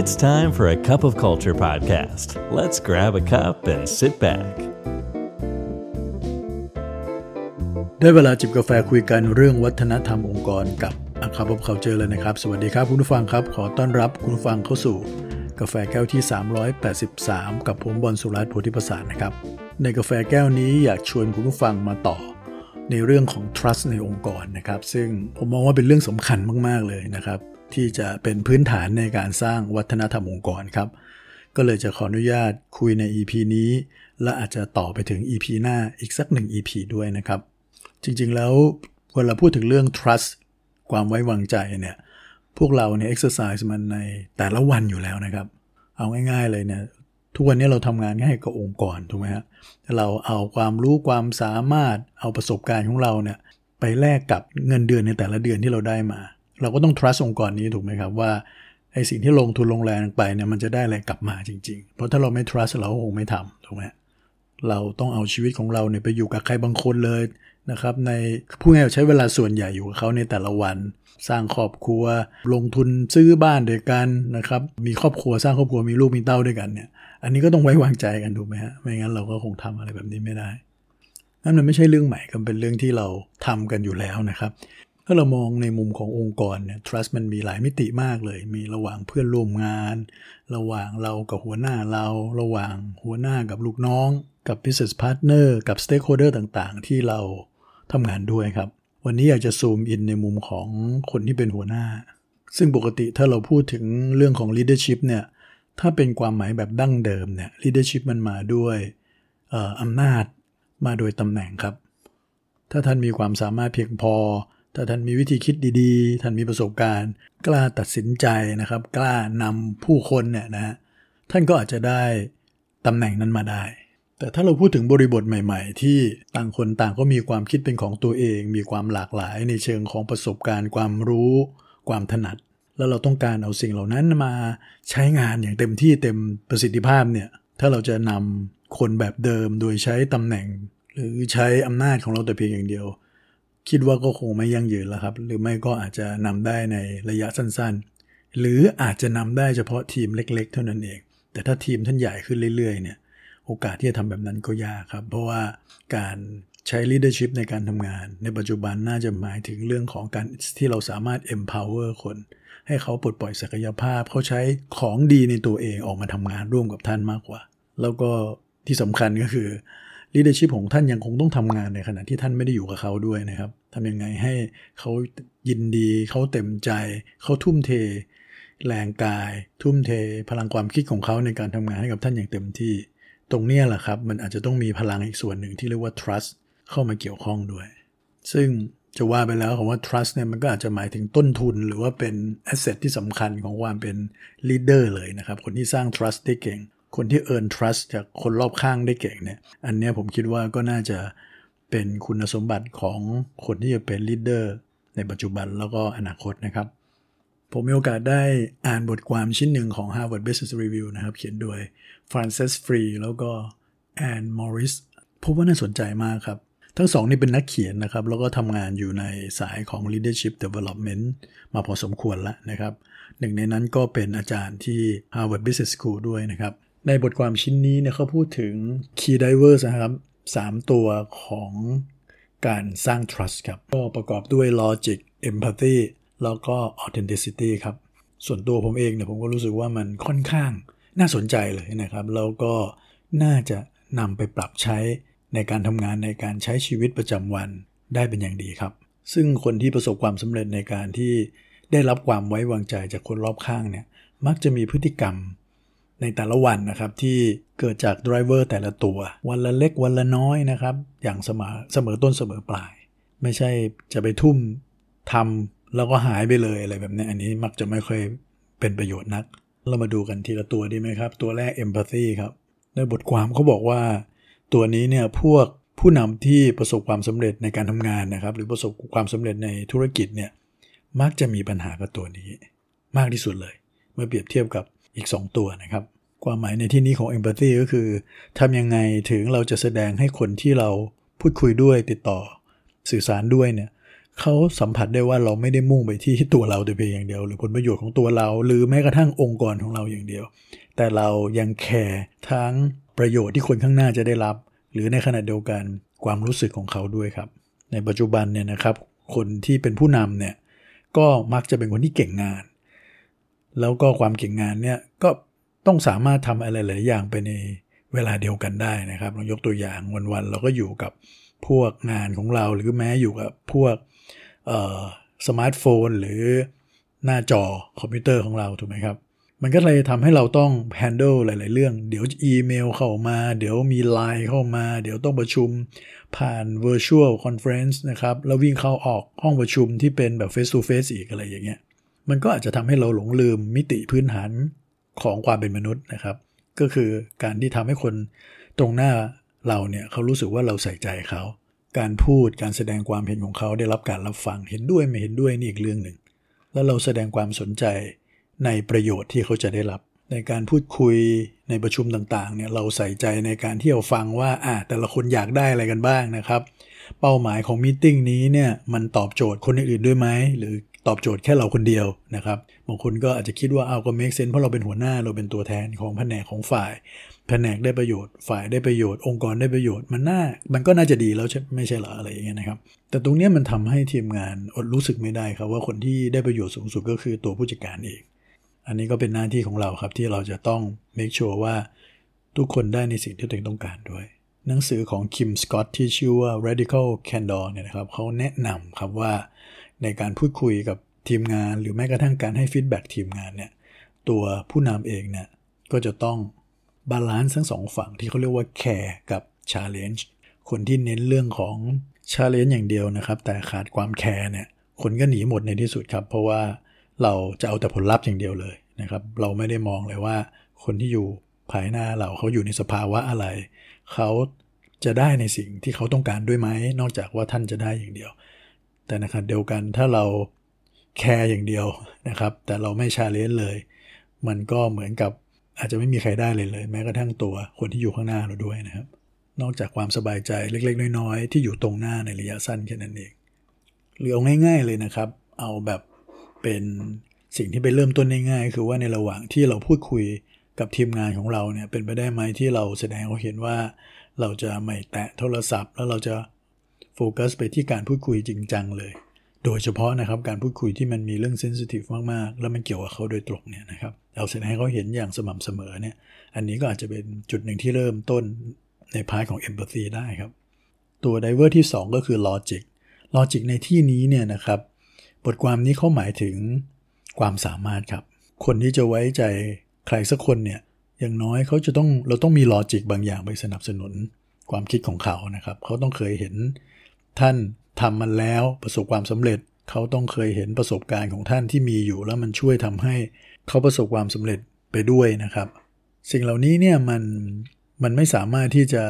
It's time for a cup of culture podcast. Let's grab a cup and sit back. ได้เวลาจิบกาแฟคุยกันเรื่องวัฒนธรรมองค์กรกับอาคาบเคาเจอเลยนะครับ สวัสดีครับคุณผู้ฟังครับ ขอต้อนรับคุณผู้ฟังเข้าสู่ กาแฟแก้วที่ 383 กับผมบอลสุรัตน์โพธิประสานนะครับ ในกาแฟแก้วนี้อยากชวนคุณผู้ฟังมาต่อ ในเรื่องของ trust ในองค์กรนะครับ ซึ่งผมมองว่าเป็นเรื่องสำคัญมาก ๆ เลยนะครับ ที่จะเป็นพื้นฐานในการสร้างวัฒนธรรมองค์กรครับ ก็เลยจะขออนุญาตคุยใน EP นี้ และอาจจะต่อไปถึง EP หน้าอีกสักหนึ่ง EP ด้วยนะครับ จริงๆแล้วเวลาพูดถึงเรื่อง trust ความไว้วางใจเนี่ยพวกเราเนี่ย exercise มันในแต่ละวันอยู่แล้วนะครับ เอาง่าย ๆเลยเนี่ยทุกวันนี้เราทำงานง่ายกับองค์กรถูกไหมฮะเราเอาความรู้ความสามารถเอาประสบการณ์ของเราเนี่ยไปแลกกับเงินเดือนในแต่ละเดือนที่เราได้มา เราก็ต้อง trust องค์กรนี้ถูกไหมครับว่าไอสิ่งที่ลงทุนลงแรงไปเนี่ยมันจะได้อะไรกลับมาจริง ๆ เพราะถ้าเราไม่ trust เราคงไม่ทำถูกไหมเราต้องเอาชีวิตของเราเนี่ยไปอยู่กับใครบางคนเลยนะครับ ในผู้ง่ายใช้เวลาส่วนใหญ่อยู่กับเขาในแต่ละวัน สร้างครอบครัว ลงทุนซื้อบ้านด้วยกันนะครับ มีครอบครัวสร้างครอบครัวมีลูกมีเต้าด้วยกันเนี่ย อันนี้ก็ต้องไว้วางใจกันถูกไหมฮะไม่งั้นเราก็คงทำอะไรแบบนี้ไม่ได้นั่นมันไม่ใช่เรื่องใหม่ก็เป็นเรื่องที่เราทำกันอยู่แล้วนะครับ ถ้าเรามองในมุมขององค์กรเนี่ย trust มันมีหลายมิติมากเลย มีระหว่างเพื่อนร่วมงาน ระหว่างเรากับหัวหน้าเรา ระหว่างหัวหน้ากับลูกน้อง กับ business partner กับ stakeholder ต่างๆ ที่เราทำงานด้วยครับ วันนี้อยากจะซูมอินในมุมของคนที่เป็นหัวหน้า ซึ่งปกติถ้าเราพูดถึงเรื่องของ leadership เนี่ย ถ้าเป็นความหมายแบบดั้งเดิมเนี่ย leadership มันมาด้วยอำนาจมาโดยตำแหน่งครับ ถ้าท่านมีความสามารถเพียงพอ ถ้าท่านมีวิธีคิดดีๆ ท่านมีประสบการณ์ กล้าตัดสินใจนะครับ กล้านำผู้คนเนี่ยนะท่านก็อาจจะได้ตำแหน่งนั้นมาได้ แต่ถ้าเราพูดถึงบริบทใหม่ ๆ ที่ต่างคนต่างก็มีความคิดเป็นของตัวเอง มีความหลากหลายในเชิงของประสบการณ์ ความรู้ ความถนัด แล้วเราต้องการเอาสิ่งเหล่านั้นมาใช้งานอย่างเต็มที่เต็มประสิทธิภาพเนี่ยถ้าเราจะนำคนแบบเดิมโดยใช้ตำแหน่ง หรือใช้อำนาจของเราแต่เพียงอย่างเดียว คิดว่าก็คงไม่ยั่งยืนแล้วครับ หรือไม่ก็อาจจะนำได้ในระยะสั้นๆ หรืออาจจะนำได้เฉพาะทีมเล็ก ๆ เท่านั้นเอง แต่ถ้าทีมท่านใหญ่ขึ้นเรื่อยๆเนี่ยโอกาสที่จะทำแบบนั้นก็ยากครับ เพราะว่าการใช้ leadership ในการทำงาน ในปัจจุบันน่าจะหมายถึงเรื่องของการที่เราสามารถ empower คน ให้เขาปลดปล่อยศักยภาพ เขาใช้ของดีในตัวเองออกมาทำงานร่วมกับท่านมากกว่า แล้วก็ที่สำคัญก็คือ leadership ของท่านยังคงต้องทำงานในขณะที่ท่านไม่ได้อยู่กับเขาด้วยนะครับทำยังไงให้เขายินดีเขาเต็มใจ เขาทุ่มเท แรงกาย ทุ่มเท พลังความคิดของเขาในการทำงานให้กับท่านอย่างเต็มที่ ตรงนี้แหละครับมันอาจจะต้องมีพลังอีกส่วนหนึ่งที่เรียกว่า trust เข้ามาเกี่ยวข้องด้วย ซึ่งจะว่าไปแล้วคำว่า trust เนี่ยมันก็อาจจะหมายถึงต้นทุน หรือว่าเป็น asset ที่สำคัญของความเป็น leader เลยนะครับ คนที่สร้าง trust ได้เก่ง คนที่ earn trust จากคนรอบข้างได้เก่งเนี่ยอันนี้ผมคิดว่าก็น่าจะเป็นคุณสมบัติของคนที่จะเป็น leader ในปัจจุบันแล้วก็อนาคตนะครับ ผมมีโอกาสได้อ่านบทความชิ้นหนึ่งของ Harvard Business Review นะครับ เขียนโดย Frances Free แล้วก็ Anne Morris พบว่าน่าสนใจมากครับ ทั้งสองนี่เป็นนักเขียนนะครับ แล้วก็ทำงานอยู่ในสายของ leadership development มาพอสมควรแล้วนะครับ หนึ่งในนั้นก็เป็นอาจารย์ที่ Harvard Business School ด้วยนะครับ ในบทความชิ้นนี้เนี่ยเขาพูดถึง key drivers นะครับ 3 ตัวของการสร้าง trust ครับ ก็ประกอบด้วย logic empathy แล้วก็ authenticity ครับ ส่วนตัวผมเองเนี่ยผมก็รู้สึกว่ามันค่อนข้างน่าสนใจเลยนะครับ แล้วก็น่าจะนำไปปรับใช้ในการทำงานในการใช้ชีวิตประจำวันได้เป็นอย่างดีครับ ซึ่งคนที่ประสบความสำเร็จในการที่ได้รับความไว้วางใจจากคนรอบข้างเนี่ย มักจะมีพฤติกรรม ในแต่ละวันนะครับที่เกิดจากไดรเวอร์แต่ละตัว วันละเล็กวันละน้อยนะครับ อย่างเสมอเสมอต้นเสมอปลาย ไม่ใช่จะไปทุ่มทำแล้วก็หายไปเลยอะไรแบบนี้อันนี้มักจะไม่ค่อยเป็นประโยชน์นัก เรามาดูกันทีละตัวดีไหมครับ ตัวแรก empathy ครับในบทความเขาบอกว่า ตัวนี้เนี่ยพวกผู้นำที่ประสบความสำเร็จในการทำงานนะครับ หรือประสบความสำเร็จในธุรกิจเนี่ยมักจะมีปัญหากับตัวนี้ มากที่สุดเลย เมื่อเปรียบเทียบกับ อีก 2 ตัวนะครับ ความหมายในที่นี้ของ empathy ก็คือทำยังไงถึงเราจะแสดงให้คนที่เราพูดคุยด้วยติดต่อสื่อสารด้วยเนี่ยเขาสัมผัสได้ว่าเราไม่ได้มุ่งไปที่ตัวเราแต่เพียงอย่างเดียว หรือผลประโยชน์ของตัวเรา หรือแม้กระทั่งองค์กรของเราอย่างเดียว แต่เรายังแคร์ทั้งประโยชน์ที่คนข้างหน้าจะได้รับ หรือในขณะเดียวกันความรู้สึกของเขาด้วยครับ ในปัจจุบันเนี่ยนะครับ คนที่เป็นผู้นำเนี่ยก็มักจะเป็นคนที่เก่งงาน แล้วก็ความเก่งงานเนี่ยก็ต้องสามารถทำอะไรหลายอย่างไปในเวลาเดียวกันได้นะครับเรายกตัวอย่างวันๆเราก็อยู่กับพวกงานของเราหรือแม้อยู่กับพวกสมาร์ทโฟน หรือหน้าจอคอมพิวเตอร์ของเราถูกไหมครับ มันก็เลยทำให้เราต้อง handle หลาย ๆ เรื่อง เดี๋ยวอีเมลเข้ามา เดี๋ยวมีไลน์เข้ามา เดี๋ยวต้องประชุมผ่าน virtual conference นะครับ แล้ววิ่งเข้าออกห้องประชุมที่เป็นแบบ face to face อีกอะไรอย่างเงี้ย มันก็อาจจะทำให้เราหลงลืมมิติพื้นฐานของความเป็นมนุษย์นะครับ ก็คือการที่ทำให้คนตรงหน้าเราเนี่ยเขารู้สึกว่าเราใส่ใจเขา การพูดการแสดงความเห็นของเขาได้รับการรับฟังเห็นด้วยไม่เห็นด้วยนี่อีกเรื่องหนึ่ง แล้วเราแสดงความสนใจในประโยชน์ที่เขาจะได้รับ ในการพูดคุยในประชุมต่างๆเนี่ยเราใส่ใจในการที่เราฟังว่าอ่าแต่ละคนอยากได้อะไรกันบ้างนะครับ เป้าหมายของมิ팅นี้เนี่ยมันตอบโจทย์คนอื่นๆด้วยไหมหรือ ตอบโจทย์แค่เราคนเดียวนะครับบางคนก็อาจจะคิดว่าเอาก็ make sense เพราะเราเป็นหัวหน้าเราเป็นตัวแทนของแผนกของฝ่าย แผนกได้ประโยชน์ ฝ่ายได้ประโยชน์ องค์กรได้ประโยชน์มันน่ามันก็น่าจะดีแล้วไม่ใช่เหรออะไรอย่างเงี้ยนะครับ แต่ตรงนี้มันทำให้ทีมงานอดรู้สึกไม่ได้ครับว่าคนที่ได้ประโยชน์สูงสุดก็คือตัวผู้จัดการเองอันนี้ก็เป็นหน้าที่ของเราครับที่เราจะต้อง make sure ว่าทุกคนได้ในสิ่งที่ตัวเองต้องการด้วย หนังสือของคิมสกอตที่ชื่อว่า radical candor เนี่ยนะครับเขาแนะนำครับว่า ในการพูดคุยกับทีมงาน หรือแม้กระทั่งการให้ feedback ทีมงานเนี่ยตัวผู้นำเองเนี่ยก็จะต้อง balance ทั้งสองฝั่งที่เขาเรียกว่าแคร์กับ challenge คนที่เน้นเรื่องของ challenge อย่างเดียวนะครับ แต่ขาดความแคร์เนี่ยคนก็หนีหมดในที่สุดครับ เพราะว่าเราจะเอาแต่ผลลัพธ์อย่างเดียวเลยนะครับ เราไม่ได้มองเลยว่าคนที่อยู่ข้างหน้าเราเขาอยู่ในสภาวะอะไร เขาจะได้ในสิ่งที่เขาต้องการด้วยไหมนอกจากว่าท่านจะได้อย่างเดียว แต่ในขณะเดียวกันถ้าเราแคร์อย่างเดียวนะครับ แต่เราไม่ challenge เลย มันก็เหมือนกับอาจจะไม่มีใครได้เลยเลย แม้กระทั่งตัวคนที่อยู่ข้างหน้าเราด้วยนะครับ นอกจากความสบายใจเล็กๆ น้อยๆ ที่อยู่ตรงหน้าในระยะสั้นแค่นั้นเองหรือเอาง่าย ๆ เลยนะครับ เอาแบบเป็นสิ่งที่ไปเริ่มต้นง่ายๆคือว่าในระหว่างที่เราพูดคุยกับทีมงานของเราเนี่ยเป็นไปได้ไหมที่เราแสดงให้เขาเห็นว่า เราจะไม่แตะโทรศัพท์ แล้วเราจะ โฟกัสไปที่การพูดคุยจริงจังเลย โดยเฉพาะนะครับการพูดคุยที่มันมีเรื่อง sensitive มากๆ แล้วมันเกี่ยวกับเขาโดยตรงเนี่ยนะครับเราแสดงให้เขาเห็นอย่างสม่ำเสมอเนี่ยอันนี้ก็อาจจะเป็นจุดหนึ่งที่เริ่มต้นใน part ของ empathy ได้ครับ ตัว driver ที่ 2 ก็คือ logic logic ในที่นี้เนี่ยนะครับ บทความนี้เขาหมายถึงความสามารถครับ คนที่จะไว้ใจใครสักคนเนี่ยอย่างน้อยเขาจะต้องเราต้องมีลอจิกบางอย่างไปสนับสนุน ความคิดของเขานะครับ เขาต้องเคยเห็นท่านทำมันแล้วประสบความสำเร็จ เขาต้องเคยเห็นประสบการณ์ของท่านที่มีอยู่ แล้วมันช่วยทำให้เขาประสบความสำเร็จไปด้วยนะครับ สิ่งเหล่านี้เนี่ยมันมันไม่สามารถที่จะ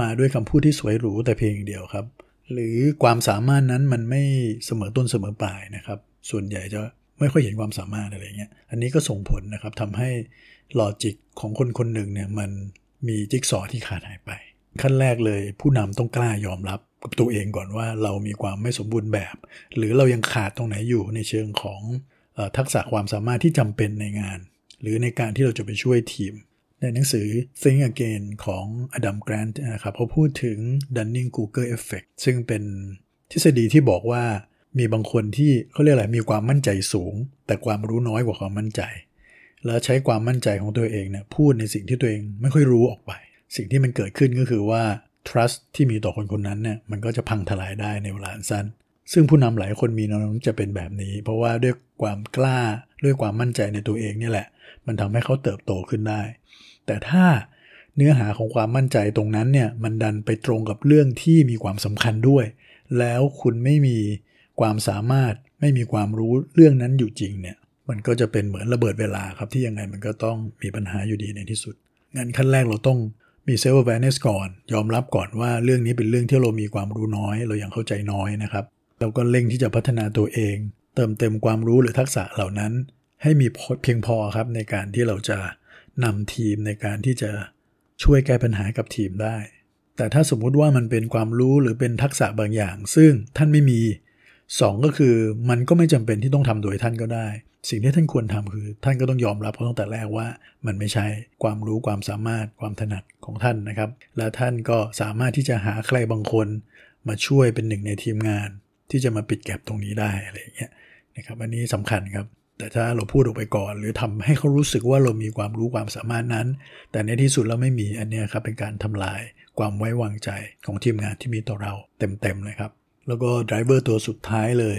มาด้วยคำพูดที่สวยหรูแต่เพียงเดียวครับ หรือความสามารถนั้นมันไม่เสมอต้นเสมอปลายนะครับ ส่วนใหญ่จะไม่ค่อยเห็นความสามารถอะไรเงี้ย อันนี้ก็ส่งผลนะครับทำให้ลอจิกของคนคนหนึ่งเนี่ยมันมีจิ๊กซอที่ขาดหายไป ขั้นแรกเลย ผู้นำต้องกล้ายอมรับกับตัวเองก่อนว่าเรามีความไม่สมบูรณ์แบบ หรือเรายังขาดตรงไหนอยู่ในเชิงของทักษะความสามารถที่จำเป็นในงาน หรือในการที่เราจะไปช่วยทีม ในหนังสือ Think Again ของอดัมแกรนต์นะครับเขาพูดถึง Dunning-Kruger Effect ซึ่งเป็นทฤษฎีที่บอกว่ามีบางคนที่เขาเรียกอะไรมีความมั่นใจสูง แต่ความรู้น้อยกว่าความมั่นใจ แล้วใช้ความมั่นใจของตัวเองเนี่ยพูดในสิ่งที่ตัวเองไม่ค่อยรู้ออกไป สิ่งที่มันเกิดขึ้นก็คือว่า trust ที่มีต่อคนคนนั้นเนี่ยมันก็จะพังทลายได้ในเวลาสั้น ซึ่งผู้นำหลายคนมีแนวโน้มจะเป็นแบบนี้ เพราะว่าด้วยความกล้าด้วยความมั่นใจในตัวเองนี่แหละ มันทำให้เขาเติบโตขึ้นได้ แต่ถ้าเนื้อหาของความมั่นใจตรงนั้นเนี่ยมันดันไปตรงกับเรื่องที่มีความสำคัญด้วย แล้วคุณไม่มีความสามารถไม่มีความรู้เรื่องนั้นอยู่จริงเนี่ยมันก็จะเป็นเหมือนระเบิดเวลาครับที่ยังไงมันก็ต้องมีปัญหาอยู่ดีในที่สุดงั้นขั้นแรกเราต้อง มีเซลล์แวร์เนสก่อน ยอมรับก่อนว่าเรื่องนี้เป็นเรื่องที่เรามีความรู้น้อย เรายังเข้าใจน้อยนะครับเราก็เร่งที่จะพัฒนาตัวเอง เติมเต็มความรู้หรือทักษะเหล่านั้น ให้มีเพียงพอครับในการที่เราจะนำทีมในการที่จะช่วยแก้ปัญหากับทีมได้ แต่ถ้าสมมุติว่ามันเป็นความรู้หรือเป็นทักษะบางอย่าง ซึ่งท่านไม่มี 2 ก็คือมันก็ไม่จำเป็นที่ต้องทำโดยท่านก็ได้ สิ่งที่ท่านควรทำคือ ท่านก็ต้องยอมรับเขาตั้งแต่แรกว่า มันไม่ใช่ความรู้ความสามารถความถนัดของท่านนะครับ และท่านก็สามารถที่จะหาใครบางคน มาช่วยเป็นหนึ่งในทีมงาน ที่จะมาปิดแก็บตรงนี้ได้อะไรอย่างเงี้ยนะครับอันนี้สำคัญครับแต่ถ้าเราพูดออกไปก่อน หรือทำให้เขารู้สึกว่าเรามีความรู้ความสามารถนั้น แต่ในที่สุดเราไม่มีอันนี้ครับเป็นการทำลายความไว้วางใจของทีมงานที่มีต่อเราเต็มๆเลยครับ แล้วก็ driver ตัวสุดท้ายเลย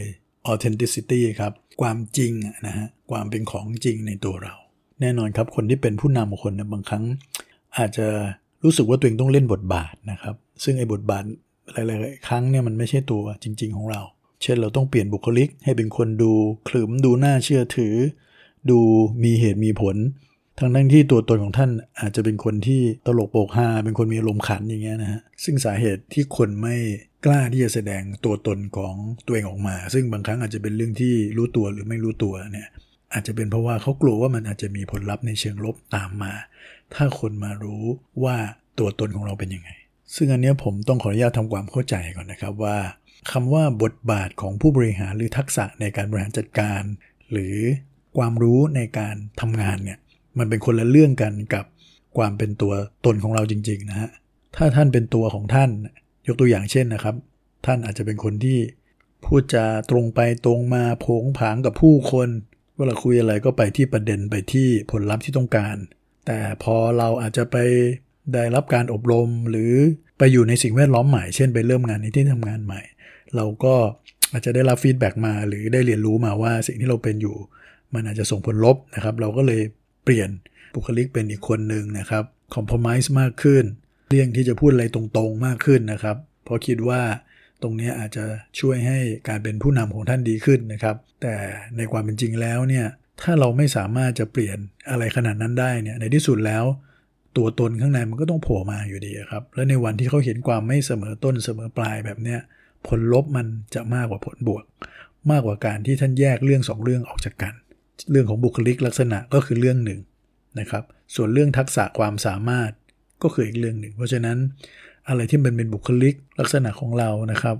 authenticity ครับ ความจริงนะฮะความเป็นของจริงในตัวเรา แน่นอนครับคนที่เป็นผู้นำคนนะบางครั้ง อาจจะรู้สึกว่าตัวเองต้องเล่นบทบาทนะครับ ซึ่งไอ้บทบาทหลายๆครั้งเนี่ยมันไม่ใช่ตัวจริง ๆ ของเรา เช่นเราต้องเปลี่ยนบุคลิกให้เป็นคนดูขรึมดูน่าเชื่อถือ ดูมีเหตุมีผลทั้งนั้นที่ตัวตนของท่านอาจจะเป็นคนที่ตลกโปกฮาเป็นคนมีอารมณ์ขันอย่างเงี้ยนะฮะซึ่งสาเหตุที่คนไม่ กล้าที่จะแสดงตัวตนของตัวเองออกมา ซึ่งบางครั้งอาจจะเป็นเรื่องที่รู้ตัวหรือไม่รู้ตัวเนี่ยอาจจะเป็นเพราะว่าเขากลัวว่ามันอาจจะมีผลลัพธ์ในเชิงลบตามมา ถ้าคนมารู้ว่าตัวตนของเราเป็นยังไง ซึ่งอันนี้ผมต้องขออนุญาตทำความเข้าใจก่อนนะครับว่าคำว่าบทบาทของผู้บริหารหรือทักษะในการบริหารจัดการ หรือความรู้ในการทำงานเนี่ยมันเป็นคนละเรื่องกันกับความเป็นตัวตนของเราจริงๆนะฮะถ้าท่านเป็นตัวของท่าน ยกตัวอย่างเช่นนะครับ ท่านอาจจะเป็นคนที่พูดจาตรงไปตรงมาโผงผางกับผู้คน เวลาคุยอะไรก็ไปที่ประเด็นไปที่ผลลัพธ์ที่ต้องการ แต่พอเราอาจจะไปได้รับการอบรมหรือไปอยู่ในสิ่งแวดล้อมใหม่ เช่นไปเริ่มงานในที่ทำงานใหม่ เราก็อาจจะได้รับ feedback มา หรือได้เรียนรู้มาว่าสิ่งที่เราเป็นอยู่ มันอาจจะส่งผลลบนะครับ เราก็เลยเปลี่ยนบุคลิกเป็นอีกคนหนึ่งนะครับ compromise มากขึ้น เลี่ยงที่จะพูดอะไรตรงๆมากขึ้นนะครับ เพราะคิดว่าตรงนี้อาจจะช่วยให้การเป็นผู้นำของท่านดีขึ้นนะครับ แต่ในความเป็นจริงแล้วเนี่ยถ้าเราไม่สามารถจะเปลี่ยนอะไรขนาดนั้นได้เนี่ยในที่สุดแล้ว ตัวตนข้างในมันก็ต้องโผล่มาอยู่ดีครับ และในวันที่เขาเห็นความไม่เสมอต้นเสมอปลายแบบเนี้ยผลลบมันจะมากกว่าผลบวก มากกว่าการที่ท่านแยกเรื่องสองเรื่องออกจากกัน เรื่องของบุคลิกลักษณะก็คือเรื่องหนึ่งนะครับ ส่วนเรื่องทักษะความสามารถ ก็คืออีกเรื่องหนึ่ง เพราะฉะนั้นอะไรที่มันเป็นบุคลิกลักษณะของเรานะครับ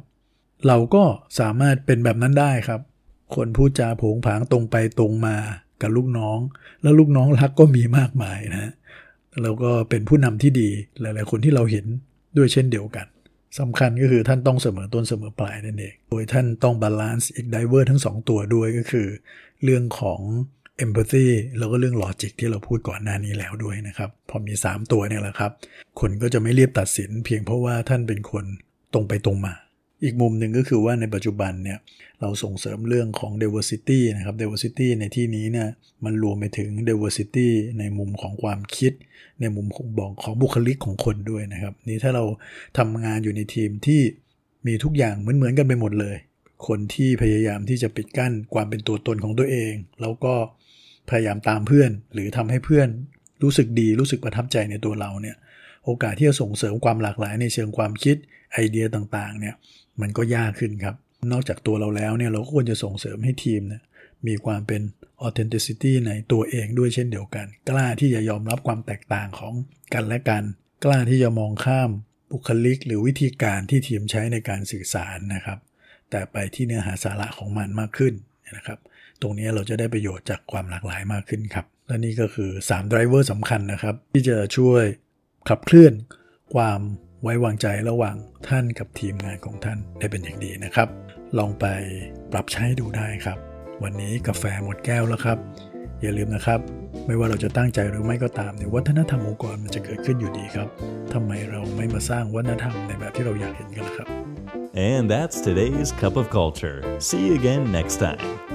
เราก็สามารถเป็นแบบนั้นได้ครับ คนพูดจาโผงผางตรงไปตรงมากับลูกน้อง แล้วลูกน้องรักก็มีมากมายนะแล้วก็เป็นผู้นำที่ดีหลาย ๆ คนที่เราเห็นด้วยเช่นเดียวกันสำคัญก็คือท่านต้องเสมอต้นเสมอปลายนั่นเอง โดยท่านต้อง balance อีก driver ทั้งสองตัวด้วยก็คือ เรื่องของ empathy แล้วก็เรื่อง logic ที่เราพูดก่อนหน้านี้แล้วด้วยนะครับ พอมี 3 ตัวเนี่ยแหละครับ คนก็จะไม่เรียบตัดสิน เพียงเพราะว่าท่านเป็นคนตรงไปตรงมา อีกมุมหนึ่งก็คือว่าในปัจจุบันเนี่ยเราส่งเสริมเรื่องของ diversity นะครับ diversity ในที่นี้เนี่ยมันรวมไปถึง diversity ในมุมของความคิด ในมุมของบอกของบุคลิกของคนด้วยนะครับ นี่ถ้าเราทำงานอยู่ในทีมที่มีทุกอย่างเหมือนๆกันไปหมดเลยคนที่พยายามที่จะปิดกั้นความเป็นตัวตนของตัวเอง แล้วก็ พยายามตามเพื่อน หรือทำให้เพื่อนรู้สึกดีรู้สึกประทับใจในตัวเราเนี่ยโอกาสที่จะส่งเสริมความหลากหลายในเชิงความคิดไอเดียต่างๆเนี่ยมันก็ยากขึ้นครับ นอกจากตัวเราแล้วเนี่ยเราก็ควรจะส่งเสริมให้ทีมเนี่ยมีความเป็น authenticity ในตัวเองด้วยเช่นเดียวกัน กล้าที่จะยอมรับความแตกต่างของกันและกัน กล้าที่จะมองข้ามบุคลิก หรือวิธีการที่ทีมใช้ในการสื่อสารนะครับ แต่ไปที่เนื้อหาสาระของมันมากขึ้นนะครับ ตรงนี้เราจะได้ประโยชน์จากความหลากหลายมากขึ้นครับ และนี่ก็คือ3 driver สำคัญนะครับ ที่จะช่วยขับเคลื่อนความไว้วางใจระหว่างท่านกับทีมงานของท่านได้เป็นอย่างดีนะครับ ลองไปปรับใช้ดูได้ครับ วันนี้กาแฟหมดแก้วแล้วครับ อย่าลืมนะครับ ไม่ว่าเราจะตั้งใจหรือไม่ก็ตามเนี่ยวัฒนธรรมองค์กรมันจะเกิดขึ้นอยู่ดีครับทำไมเราไม่มาสร้างวัฒนธรรมในแบบที่เราอยากเห็นกันล่ะครับ And that's today's Cup of Culture. See you again next time.